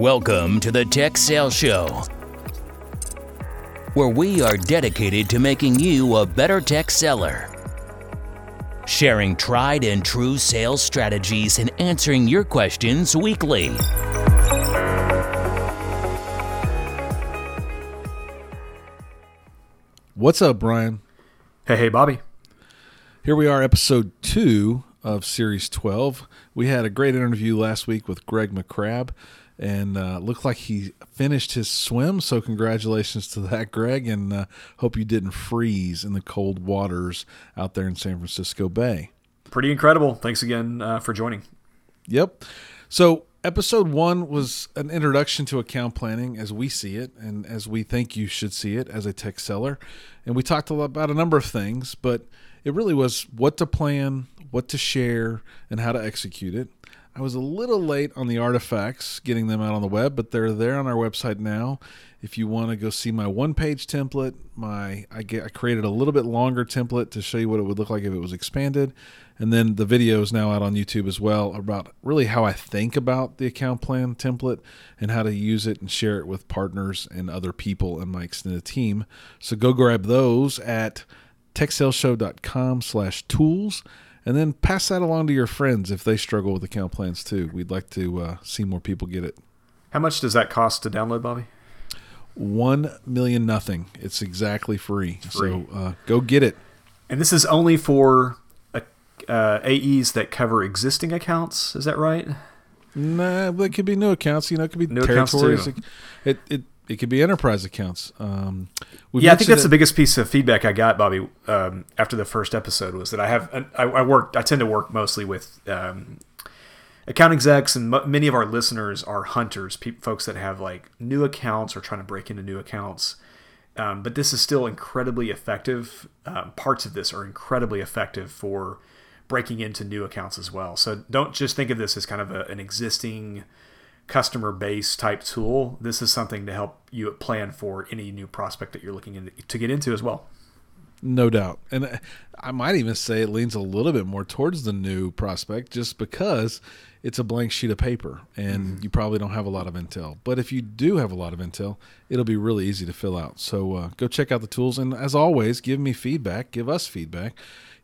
Welcome to the Tech Sales Show, where we are dedicated to making you a better tech seller. Sharing tried and true sales strategies and answering your questions weekly. What's up, Brian? Hey, hey, Bobby. Here we are, episode two of series 12. We had a great interview last week with Greg McCrabb and uh, looked like he finished his swim. So, congratulations to that, Greg, and uh, hope you didn't freeze in the cold waters out there in San Francisco Bay. Pretty incredible. Thanks again uh, for joining. Yep. So, episode one was an introduction to account planning as we see it and as we think you should see it as a tech seller. And we talked a lot about a number of things, but it really was what to plan, what to share, and how to execute it. I was a little late on the artifacts getting them out on the web, but they're there on our website now. If you want to go see my one-page template, my I, get, I created a little bit longer template to show you what it would look like if it was expanded, and then the video is now out on YouTube as well about really how I think about the account plan template and how to use it and share it with partners and other people in my extended team. So go grab those at techsaleshow.com slash and then pass that along to your friends if they struggle with account plans too. We'd like to uh, see more people get it. How much does that cost to download, Bobby? One million nothing. It's exactly free. free. So uh, go get it. And this is only for uh, AEs that cover existing accounts. Is that right? Nah, but it could be new accounts. You know, it could be new territories. It, it, it it could be enterprise accounts. Um, yeah, I think that's the biggest piece of feedback I got, Bobby, um, after the first episode was that I have I, I work I tend to work mostly with um, account execs, and m- many of our listeners are hunters, pe- folks that have like new accounts or trying to break into new accounts. Um, but this is still incredibly effective. Um, parts of this are incredibly effective for breaking into new accounts as well. So don't just think of this as kind of a, an existing customer base type tool, this is something to help you plan for any new prospect that you're looking in, to get into as well. No doubt. And I might even say it leans a little bit more towards the new prospect just because it's a blank sheet of paper and mm-hmm. you probably don't have a lot of intel. But if you do have a lot of intel, it'll be really easy to fill out. So uh, go check out the tools. And as always, give me feedback, give us feedback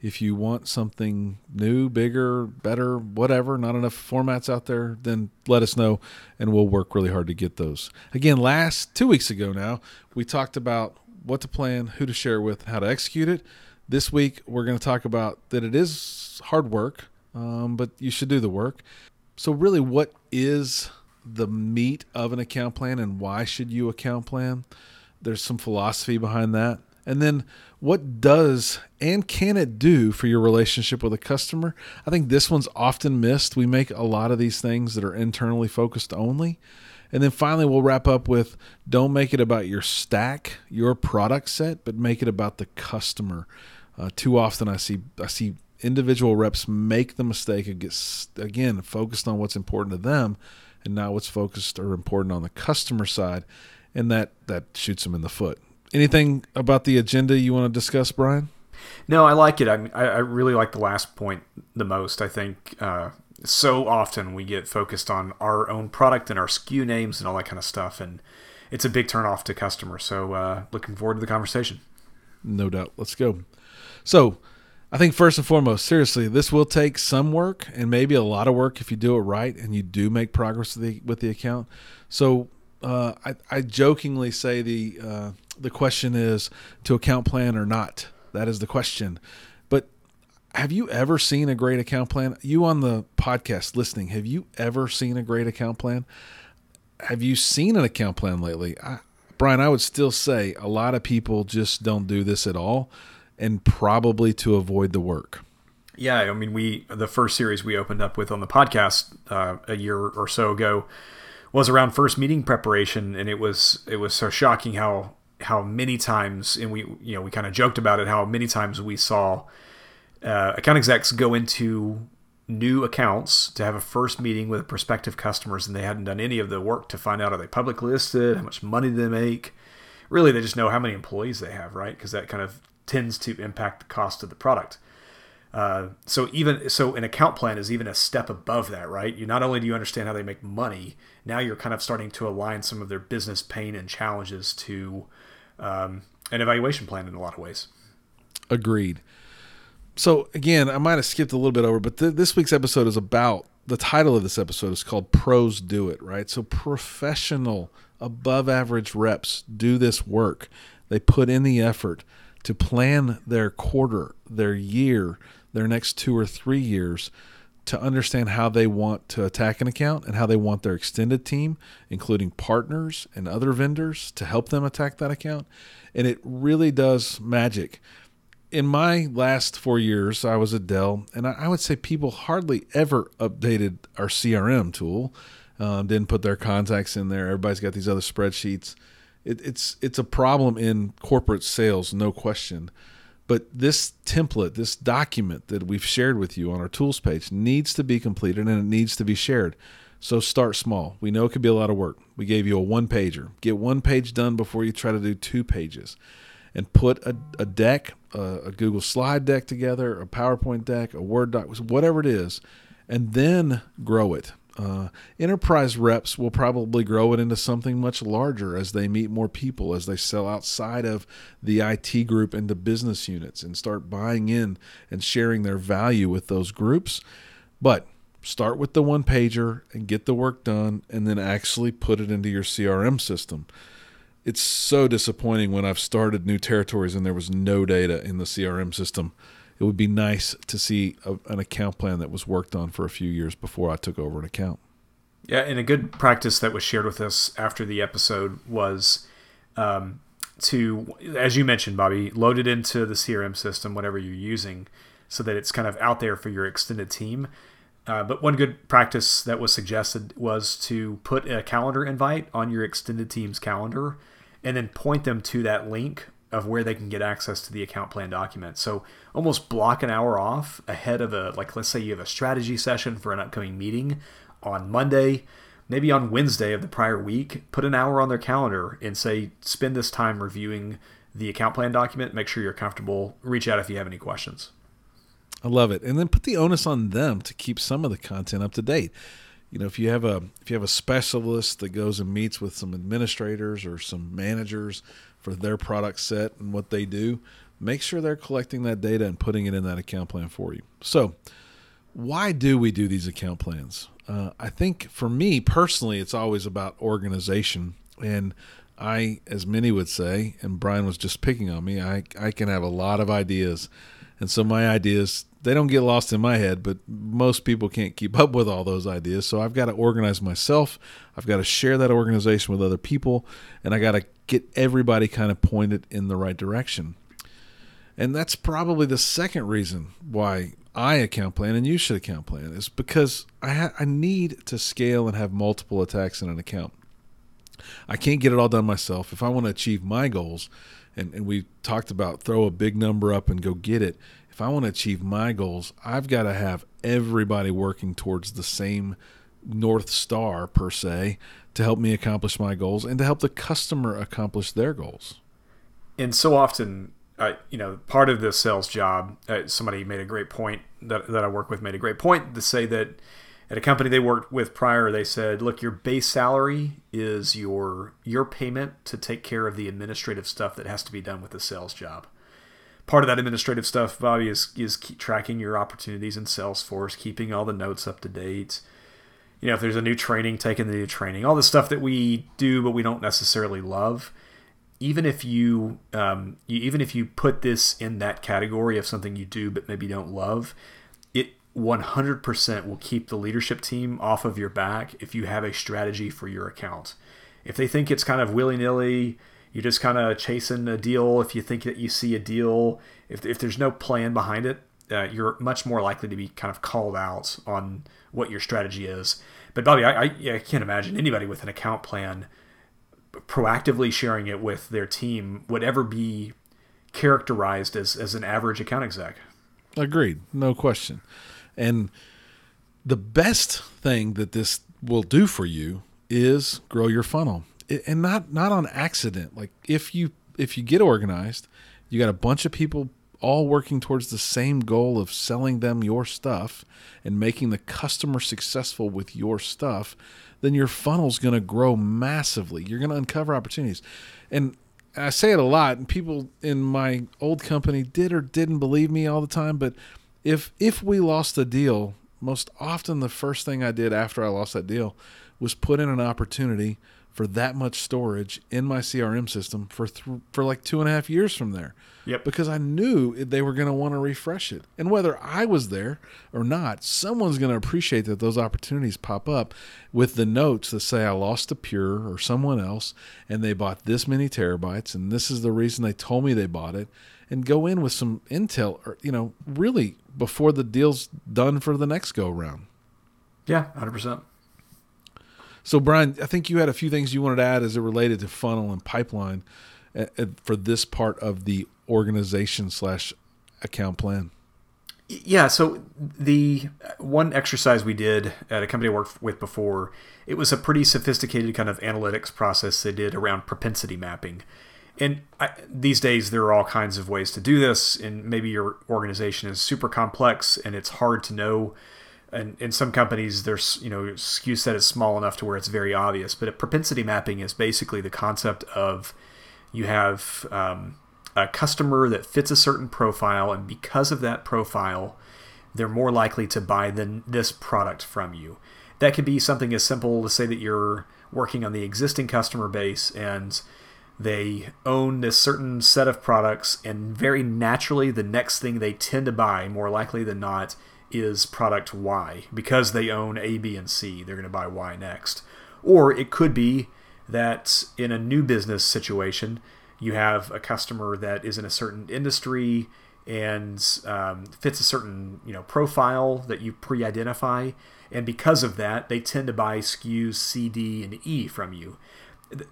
if you want something new, bigger, better, whatever, not enough formats out there, then let us know and we'll work really hard to get those. Again, last two weeks ago now, we talked about what to plan, who to share with, how to execute it. This week, we're going to talk about that it is hard work, um, but you should do the work. So, really, what is the meat of an account plan and why should you account plan? There's some philosophy behind that. And then what does and can it do for your relationship with a customer? I think this one's often missed. We make a lot of these things that are internally focused only. And then finally, we'll wrap up with don't make it about your stack, your product set, but make it about the customer. Uh, too often, I see I see individual reps make the mistake of get again focused on what's important to them, and not what's focused or important on the customer side, and that that shoots them in the foot anything about the agenda you want to discuss, Brian? No, I like it. I, I really like the last point the most. I think uh, so often we get focused on our own product and our SKU names and all that kind of stuff, and it's a big turnoff to customers. So, uh, looking forward to the conversation. No doubt. Let's go. So, I think first and foremost, seriously, this will take some work and maybe a lot of work if you do it right and you do make progress with the with the account. So, uh, I, I jokingly say the uh, the question is to account plan or not. That is the question. But have you ever seen a great account plan? You on the podcast listening, have you ever seen a great account plan? Have you seen an account plan lately? I, Brian, I would still say a lot of people just don't do this at all and probably to avoid the work. Yeah, I mean, we the first series we opened up with on the podcast uh, a year or so ago was around first meeting preparation, and it was it was so shocking how how many times, and we you know we kind of joked about it, how many times we saw uh, account execs go into new accounts to have a first meeting with prospective customers, and they hadn't done any of the work to find out are they public listed, how much money do they make. Really, they just know how many employees they have, right? Because that kind of tends to impact the cost of the product. Uh, so even so, an account plan is even a step above that, right? You not only do you understand how they make money, now you're kind of starting to align some of their business pain and challenges to um, an evaluation plan in a lot of ways. Agreed. So again, I might have skipped a little bit over, but th- this week's episode is about the title of this episode is called Pros Do It, right? So professional, above average reps do this work. They put in the effort to plan their quarter, their year, their next two or three years to understand how they want to attack an account and how they want their extended team, including partners and other vendors, to help them attack that account. And it really does magic. In my last four years, I was at Dell, and I would say people hardly ever updated our CRM tool. Um, didn't put their contacts in there. Everybody's got these other spreadsheets. It, it's it's a problem in corporate sales, no question. But this template, this document that we've shared with you on our tools page needs to be completed and it needs to be shared. So start small. We know it could be a lot of work. We gave you a one pager. Get one page done before you try to do two pages. And put a, a deck, a, a Google slide deck together, a PowerPoint deck, a Word doc, whatever it is, and then grow it. Uh, enterprise reps will probably grow it into something much larger as they meet more people, as they sell outside of the IT group into business units and start buying in and sharing their value with those groups. But start with the one pager and get the work done, and then actually put it into your CRM system. It's so disappointing when I've started new territories and there was no data in the CRM system it would be nice to see a, an account plan that was worked on for a few years before I took over an account. Yeah, and a good practice that was shared with us after the episode was um, to, as you mentioned, Bobby, load it into the CRM system, whatever you're using, so that it's kind of out there for your extended team. Uh, but one good practice that was suggested was to put a calendar invite on your extended team's calendar and then point them to that link of where they can get access to the account plan document. So almost block an hour off ahead of a like let's say you have a strategy session for an upcoming meeting on Monday, maybe on Wednesday of the prior week, put an hour on their calendar and say spend this time reviewing the account plan document, make sure you're comfortable, reach out if you have any questions. I love it. And then put the onus on them to keep some of the content up to date. You know, if you have a if you have a specialist that goes and meets with some administrators or some managers for their product set and what they do, make sure they're collecting that data and putting it in that account plan for you. So, why do we do these account plans? Uh, I think for me personally, it's always about organization. And I, as many would say, and Brian was just picking on me, I, I can have a lot of ideas. And so my ideas, they don't get lost in my head, but most people can't keep up with all those ideas. So I've got to organize myself. I've got to share that organization with other people, and I got to get everybody kind of pointed in the right direction. And that's probably the second reason why I account plan and you should account plan is because I ha- I need to scale and have multiple attacks in an account. I can't get it all done myself. If I want to achieve my goals, and, and we talked about throw a big number up and go get it. If I want to achieve my goals, I've got to have everybody working towards the same North Star, per se, to help me accomplish my goals and to help the customer accomplish their goals. And so often, uh, you know, part of the sales job, uh, somebody made a great point that, that I work with made a great point to say that at a company they worked with prior, they said, look, your base salary is your your payment to take care of the administrative stuff that has to be done with the sales job. Part of that administrative stuff, Bobby, is is tracking your opportunities in Salesforce, keeping all the notes up to date, you know, if there's a new training, taking the new training, all the stuff that we do, but we don't necessarily love. Even if you, um, you, even if you put this in that category of something you do but maybe don't love, 100% will keep the leadership team off of your back if you have a strategy for your account. If they think it's kind of willy nilly, you're just kind of chasing a deal. If you think that you see a deal, if, if there's no plan behind it, uh, you're much more likely to be kind of called out on what your strategy is. But Bobby, I, I, I can't imagine anybody with an account plan proactively sharing it with their team would ever be characterized as, as an average account exec. Agreed, no question. And the best thing that this will do for you is grow your funnel, and not not on accident. Like if you if you get organized, you got a bunch of people all working towards the same goal of selling them your stuff and making the customer successful with your stuff, then your funnel's going to grow massively. You're going to uncover opportunities. And I say it a lot, and people in my old company did or didn't believe me all the time, but if if we lost a deal, most often the first thing I did after I lost that deal was put in an opportunity for that much storage in my CRM system for th- for like two and a half years from there. Yep. Because I knew they were going to want to refresh it, and whether I was there or not, someone's going to appreciate that those opportunities pop up with the notes that say I lost to Pure or someone else, and they bought this many terabytes, and this is the reason they told me they bought it, and go in with some intel, or you know, really before the deal's done for the next go round. Yeah, hundred percent. So, Brian, I think you had a few things you wanted to add as it related to funnel and pipeline uh, uh, for this part of the organization slash account plan. Yeah, so the one exercise we did at a company I worked with before, it was a pretty sophisticated kind of analytics process they did around propensity mapping. And I, these days, there are all kinds of ways to do this, and maybe your organization is super complex and it's hard to know and in some companies there's you know SKU set is small enough to where it's very obvious but a propensity mapping is basically the concept of you have um, a customer that fits a certain profile and because of that profile they're more likely to buy than this product from you. That could be something as simple to say that you're working on the existing customer base and they own this certain set of products and very naturally the next thing they tend to buy more likely than not is product Y. Because they own A, B, and C, they're going to buy Y next. Or it could be that in a new business situation, you have a customer that is in a certain industry and um, fits a certain you know profile that you pre-identify, and because of that, they tend to buy SKUs C, D, and E from you.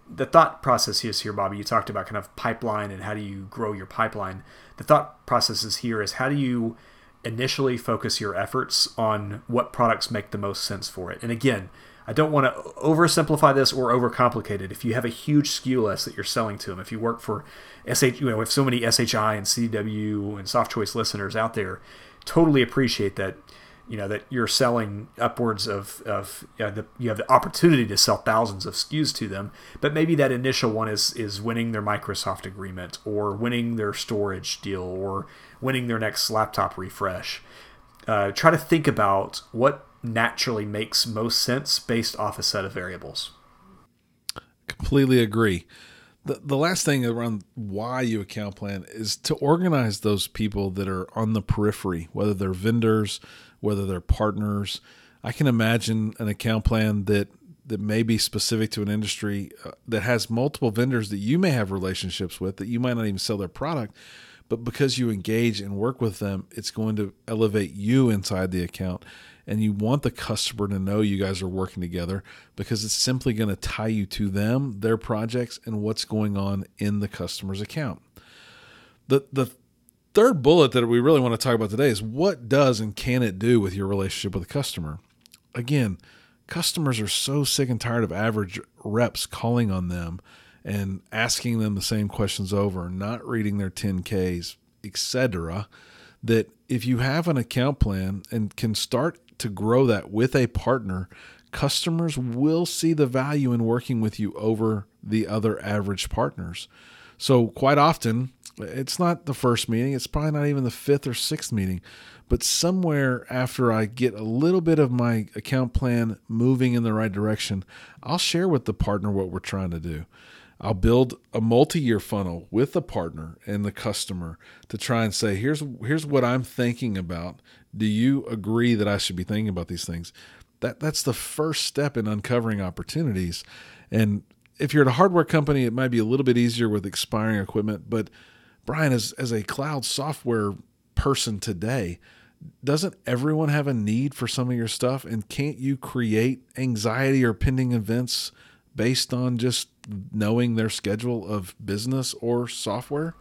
The thought process is here, Bobby. You talked about kind of pipeline and how do you grow your pipeline. The thought process is here is how do you initially focus your efforts on what products make the most sense for it. And again, I don't want to oversimplify this or overcomplicate it. If you have a huge SKU list that you're selling to them, if you work for SH, you know, with so many SHI and CW and Softchoice listeners out there, totally appreciate that. You know that you're selling upwards of of you, know, the, you have the opportunity to sell thousands of SKUs to them, but maybe that initial one is is winning their Microsoft agreement or winning their storage deal or winning their next laptop refresh. Uh, try to think about what naturally makes most sense based off a set of variables. Completely agree. The, the last thing around why you account plan is to organize those people that are on the periphery, whether they're vendors, whether they're partners. I can imagine an account plan that that may be specific to an industry uh, that has multiple vendors that you may have relationships with that you might not even sell their product but because you engage and work with them, it's going to elevate you inside the account. And you want the customer to know you guys are working together because it's simply going to tie you to them, their projects, and what's going on in the customer's account. The, the third bullet that we really want to talk about today is what does and can it do with your relationship with the customer? Again, customers are so sick and tired of average reps calling on them and asking them the same questions over, not reading their 10Ks, etc. That if you have an account plan and can start to grow that with a partner, customers will see the value in working with you over the other average partners. So, quite often, it's not the first meeting, it's probably not even the fifth or sixth meeting, but somewhere after I get a little bit of my account plan moving in the right direction, I'll share with the partner what we're trying to do. I'll build a multi-year funnel with the partner and the customer to try and say, here's here's what I'm thinking about. Do you agree that I should be thinking about these things? That that's the first step in uncovering opportunities. And if you're at a hardware company, it might be a little bit easier with expiring equipment. But Brian, as as a cloud software person today, doesn't everyone have a need for some of your stuff? And can't you create anxiety or pending events based on just knowing their schedule of business or software?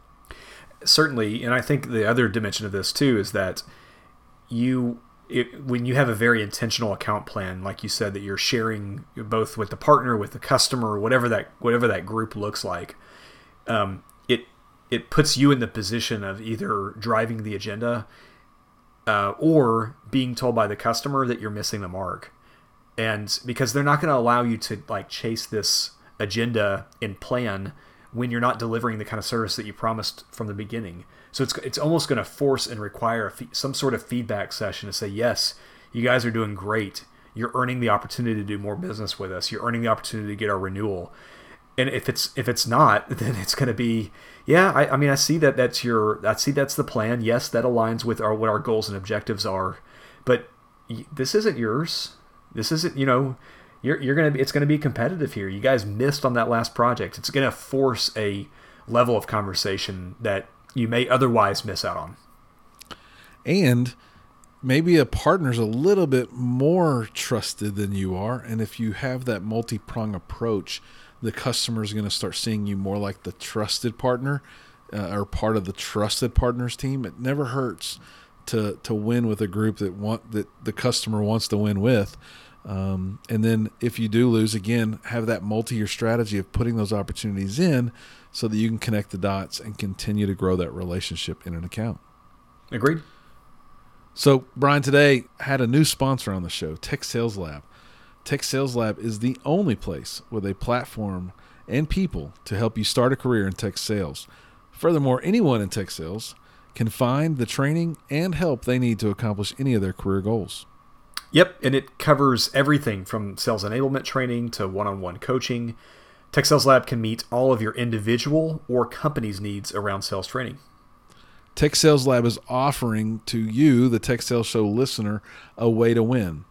Certainly, and I think the other dimension of this too is that you it, when you have a very intentional account plan, like you said, that you're sharing both with the partner, with the customer, whatever that whatever that group looks like, um, it puts you in the position of either driving the agenda uh, or being told by the customer that you're missing the mark. And because they're not going to allow you to like chase this agenda and plan when you're not delivering the kind of service that you promised from the beginning. So it's it's almost going to force and require fee- some sort of feedback session to say, yes, you guys are doing great. You're earning the opportunity to do more business with us. You're earning the opportunity to get our renewal. And if it's if it's not, then it's going to be yeah. I, I mean, I see that that's your I see that's the plan. Yes, that aligns with our what our goals and objectives are, but this isn't yours. This isn't you know you're you're gonna be it's gonna be competitive here. You guys missed on that last project. It's gonna force a level of conversation that you may otherwise miss out on. And maybe a partner's a little bit more trusted than you are, and if you have that multi-prong approach, the customer is going to start seeing you more like the trusted partner uh, or part of the trusted partners team. It never hurts to to win with a group that want that the customer wants to win with. Um, and then if you do lose, again, have that multi-year strategy of putting those opportunities in so that you can connect the dots and continue to grow that relationship in an account. Agreed. So, Brian, today had a new sponsor on the show, Tech Sales Lab. Tech Sales Lab is the only place with a platform and people to help you start a career in tech sales. Furthermore, anyone in tech sales can find the training and help they need to accomplish any of their career goals. Yep, and it covers everything from sales enablement training to one on one coaching. Tech Sales Lab can meet all of your individual or company's needs around sales training. Tech Sales Lab is offering to you, the Tech Sales Show listener, a way to win.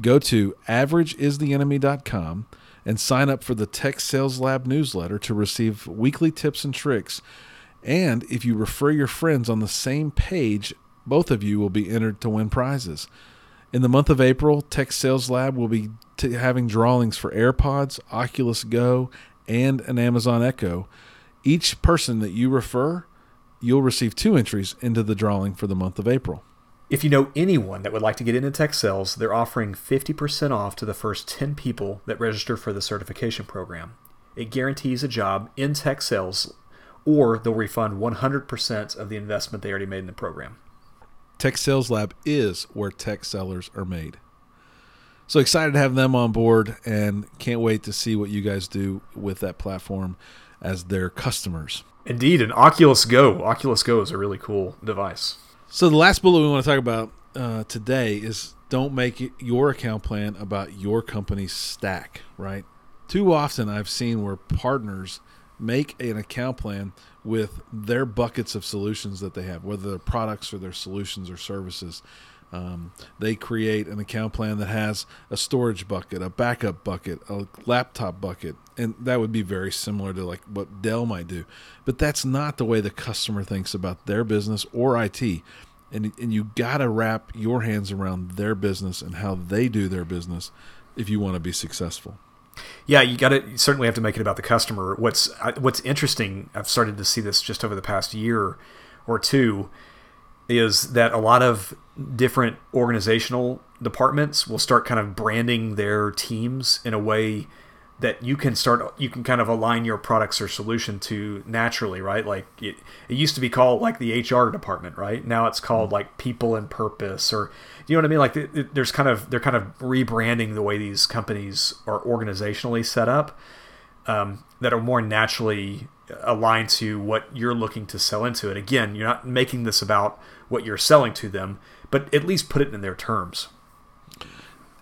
Go to averageistheenemy.com and sign up for the Tech Sales Lab newsletter to receive weekly tips and tricks. And if you refer your friends on the same page, both of you will be entered to win prizes. In the month of April, Tech Sales Lab will be t- having drawings for AirPods, Oculus Go, and an Amazon Echo. Each person that you refer, you'll receive two entries into the drawing for the month of April. If you know anyone that would like to get into tech sales, they're offering 50% off to the first 10 people that register for the certification program. It guarantees a job in tech sales, or they'll refund 100% of the investment they already made in the program. Tech Sales Lab is where tech sellers are made. So excited to have them on board and can't wait to see what you guys do with that platform as their customers. Indeed, an Oculus Go. Oculus Go is a really cool device. So the last bullet we want to talk about uh, today is don't make your account plan about your company's stack, right? Too often I've seen where partners make an account plan with their buckets of solutions that they have, whether they're products or their solutions or services. Um, they create an account plan that has a storage bucket, a backup bucket, a laptop bucket, and that would be very similar to like what Dell might do. But that's not the way the customer thinks about their business or IT. And, and you got to wrap your hands around their business and how they do their business if you want to be successful. Yeah, you got to certainly have to make it about the customer. What's what's interesting, I've started to see this just over the past year or two, is that a lot of different organizational departments will start kind of branding their teams in a way that you can start you can kind of align your products or solution to naturally right? Like it, it used to be called like the hr department right? Now it's called like people and purpose or you know what i mean? Like it, it, there's kind of they're kind of rebranding the way these companies are organizationally set up um, that are more naturally aligned to what you're looking to sell into. It again you're not making this about what you're selling to them but at least put it in their terms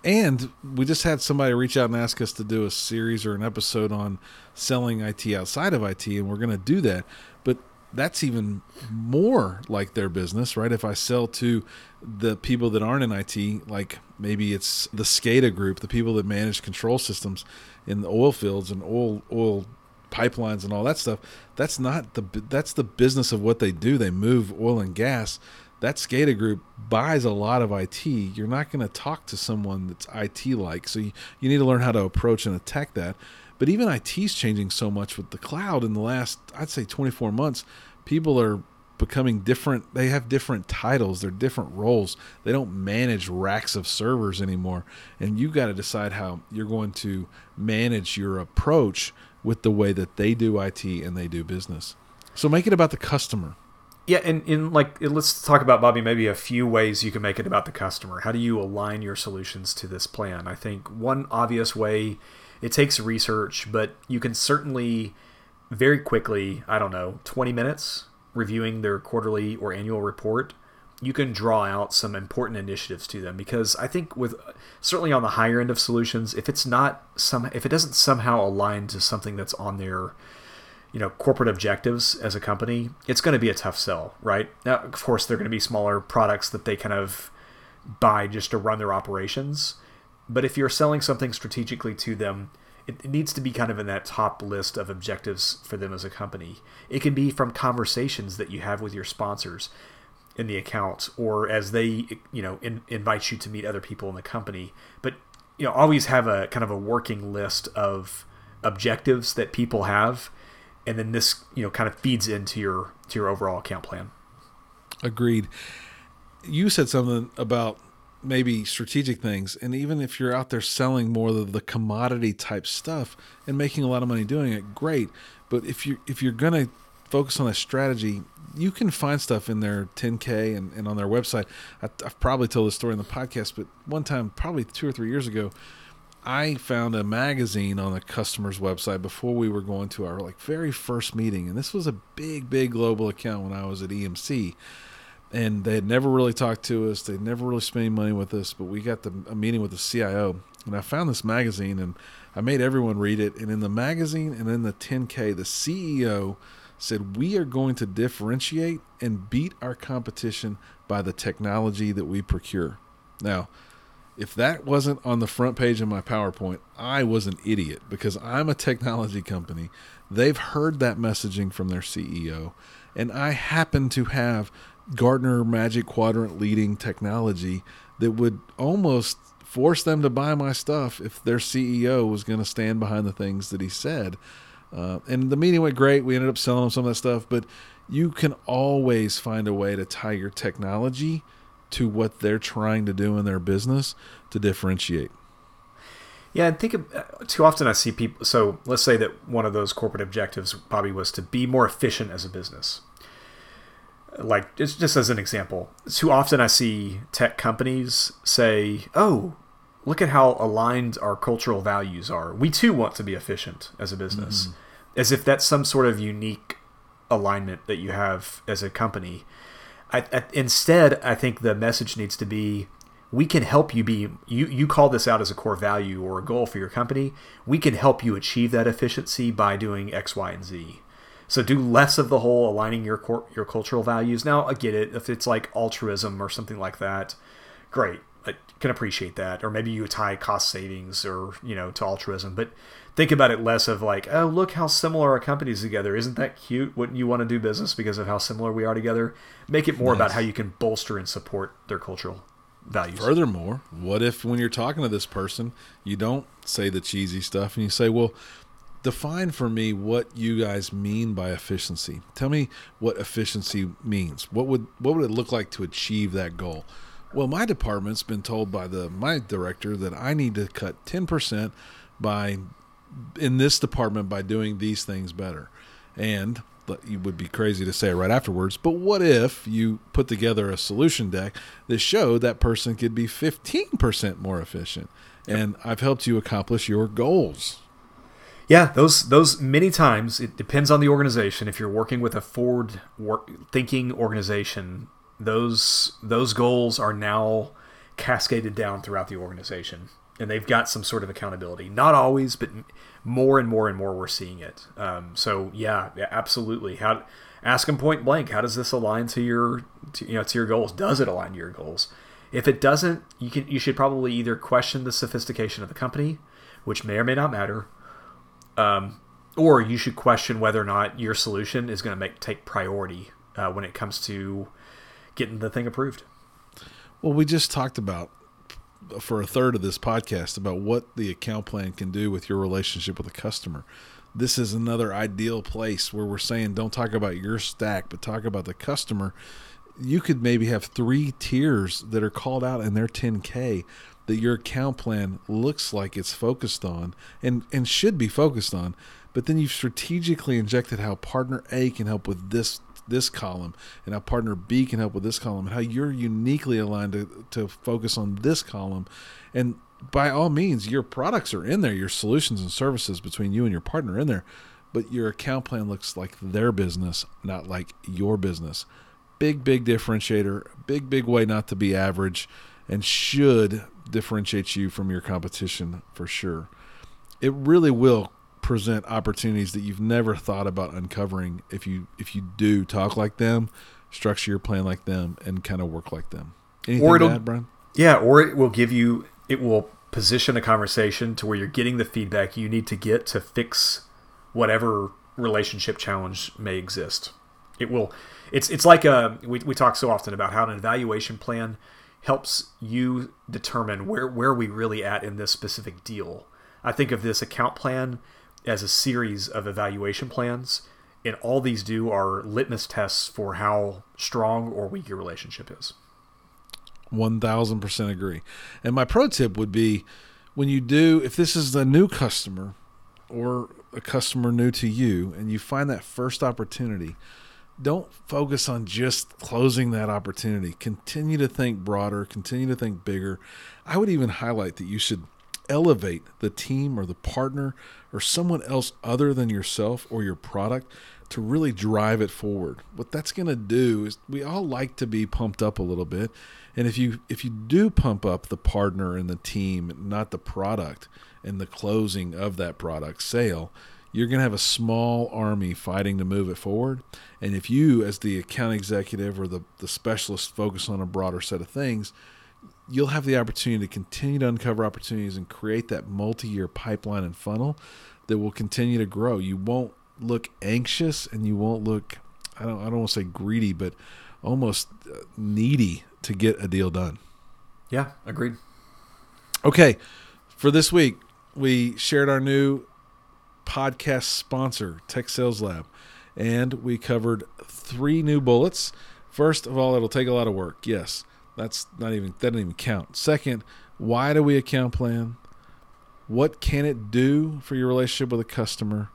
and we just had somebody reach out and ask us to do a series or an episode on selling IT outside of IT, and we're going to do that. But that's even more like their business, right? If I sell to the people that aren't in IT, like maybe it's the SCADA group, the people that manage control systems in the oil fields and oil oil pipelines and all that stuff. That's not the that's the business of what they do. They move oil and gas that SCADA group buys a lot of IT. You're not going to talk to someone that's IT like. So you, you need to learn how to approach and attack that. But even IT is changing so much with the cloud in the last, I'd say, 24 months. People are becoming different. They have different titles, they're different roles. They don't manage racks of servers anymore. And you've got to decide how you're going to manage your approach with the way that they do IT and they do business. So make it about the customer. Yeah, and in like let's talk about Bobby maybe a few ways you can make it about the customer. How do you align your solutions to this plan? I think one obvious way it takes research, but you can certainly very quickly, I don't know, 20 minutes reviewing their quarterly or annual report, you can draw out some important initiatives to them because I think with certainly on the higher end of solutions, if it's not some if it doesn't somehow align to something that's on their you know corporate objectives as a company, it's going to be a tough sell, right? Now, of course, they're going to be smaller products that they kind of buy just to run their operations. But if you're selling something strategically to them, it, needs to be kind of in that top list of objectives for them as a company. It can be from conversations that you have with your sponsors in the account, or as they you know in, invite you to meet other people in the company. But you know, always have a kind of a working list of objectives that people have and then this you know kind of feeds into your to your overall account plan. Agreed. You said something about maybe strategic things, and even if you're out there selling more of the commodity type stuff and making a lot of money doing it, great. But if you if you're gonna focus on a strategy, you can find stuff in their 10K and, and on their website. I, I've probably told this story in the podcast, but one time, probably two or three years ago, I found a magazine on a customer's website before we were going to our like very first meeting, and this was a big, big global account when I was at EMC, and they had never really talked to us. They'd never really spent any money with us, but we got the, a meeting with the CIO, and I found this magazine, and I made everyone read it. And in the magazine and in the 10K, the CEO said we are going to differentiate and beat our competition by the technology that we procure. Now if that wasn't on the front page of my PowerPoint, I was an idiot because I'm a technology company. They've heard that messaging from their CEO, and I happen to have Gartner Magic Quadrant leading technology that would almost force them to buy my stuff if their CEO was going to stand behind the things that he said. Uh, and the meeting went great. We ended up selling some of that stuff, but you can always find a way to tie your technology to what they're trying to do in their business to differentiate. Yeah, and think of, uh, too often I see people. So let's say that one of those corporate objectives probably was to be more efficient as a business. Like just just as an example, too often I see tech companies say, "Oh, look at how aligned our cultural values are. We too want to be efficient as a business," mm-hmm. as if that's some sort of unique alignment that you have as a company. I, I, instead, I think the message needs to be we can help you be you you call this out as a core value or a goal for your company we can help you achieve that efficiency by doing x y and z so do less of the whole aligning your core, your cultural values now i get it if it's like altruism or something like that great can appreciate that or maybe you tie cost savings or you know to altruism but think about it less of like, oh, look how similar our companies together. Isn't that cute? Wouldn't you want to do business because of how similar we are together? Make it more nice. about how you can bolster and support their cultural values. Furthermore, what if when you're talking to this person, you don't say the cheesy stuff and you say, well, define for me what you guys mean by efficiency. Tell me what efficiency means. What would what would it look like to achieve that goal? Well, my department's been told by the my director that I need to cut 10% by in this department by doing these things better. And you would be crazy to say it right afterwards, but what if you put together a solution deck that showed that person could be 15% more efficient? And I've helped you accomplish your goals. Yeah, those those many times it depends on the organization. If you're working with a forward work, thinking organization, those those goals are now cascaded down throughout the organization and they've got some sort of accountability. Not always, but more and more and more we're seeing it. Um, so yeah, yeah, absolutely. How ask them point blank? How does this align to your to, you know to your goals? Does it align to your goals? If it doesn't, you can you should probably either question the sophistication of the company, which may or may not matter, um, or you should question whether or not your solution is going to make take priority uh, when it comes to getting the thing approved. Well, we just talked about for a third of this podcast about what the account plan can do with your relationship with a customer. This is another ideal place where we're saying don't talk about your stack, but talk about the customer. You could maybe have three tiers that are called out in their 10K that your account plan looks like it's focused on and, and should be focused on. but then you've strategically injected how partner A can help with this this column and how partner B can help with this column and how you're uniquely aligned to, to focus on this column. And by all means your products are in there your solutions and services between you and your partner in there but your account plan looks like their business not like your business. Big big differentiator big big way not to be average and should differentiate you from your competition for sure. It really will present opportunities that you've never thought about uncovering if you if you do talk like them, structure your plan like them, and kind of work like them. Anything or it'll, to add, Brian? Yeah, or it will give you it will position a conversation to where you're getting the feedback you need to get to fix whatever relationship challenge may exist. It will it's it's like a we, we talk so often about how an evaluation plan helps you determine where where we really at in this specific deal. I think of this account plan as a series of evaluation plans, and all these do are litmus tests for how strong or weak your relationship is. 1000% agree. And my pro tip would be when you do, if this is a new customer or a customer new to you, and you find that first opportunity, don't focus on just closing that opportunity. Continue to think broader, continue to think bigger. I would even highlight that you should elevate the team or the partner or someone else other than yourself or your product to really drive it forward. What that's going to do is we all like to be pumped up a little bit. And if you if you do pump up the partner and the team, not the product and the closing of that product sale, you're going to have a small army fighting to move it forward. And if you as the account executive or the the specialist focus on a broader set of things, you'll have the opportunity to continue to uncover opportunities and create that multi-year pipeline and funnel that will continue to grow. You won't look anxious and you won't look I don't I don't want to say greedy, but almost uh, needy to get a deal done. Yeah, agreed. Okay, for this week we shared our new podcast sponsor, Tech Sales Lab, and we covered three new bullets. First of all, it'll take a lot of work. Yes that's not even that doesn't even count. Second, why do we account plan? What can it do for your relationship with a customer?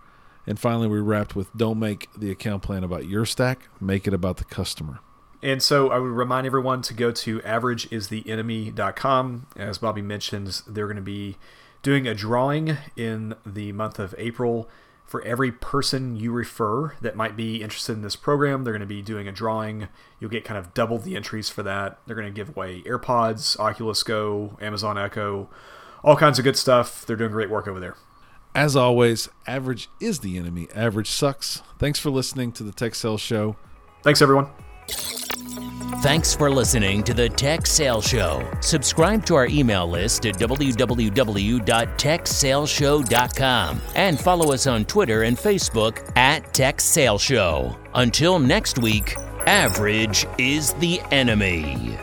And finally, we wrapped with don't make the account plan about your stack, make it about the customer. And so I would remind everyone to go to averageistheenemy.com. As Bobby mentioned, they're going to be doing a drawing in the month of April for every person you refer that might be interested in this program, they're going to be doing a drawing. You'll get kind of double the entries for that. They're going to give away AirPods, Oculus Go, Amazon Echo, all kinds of good stuff. They're doing great work over there. As always, average is the enemy. Average sucks. Thanks for listening to the Tech Sales Show. Thanks, everyone. Thanks for listening to the Tech Sales Show. Subscribe to our email list at www.techsaleshow.com and follow us on Twitter and Facebook at Tech Sales Show. Until next week, average is the enemy.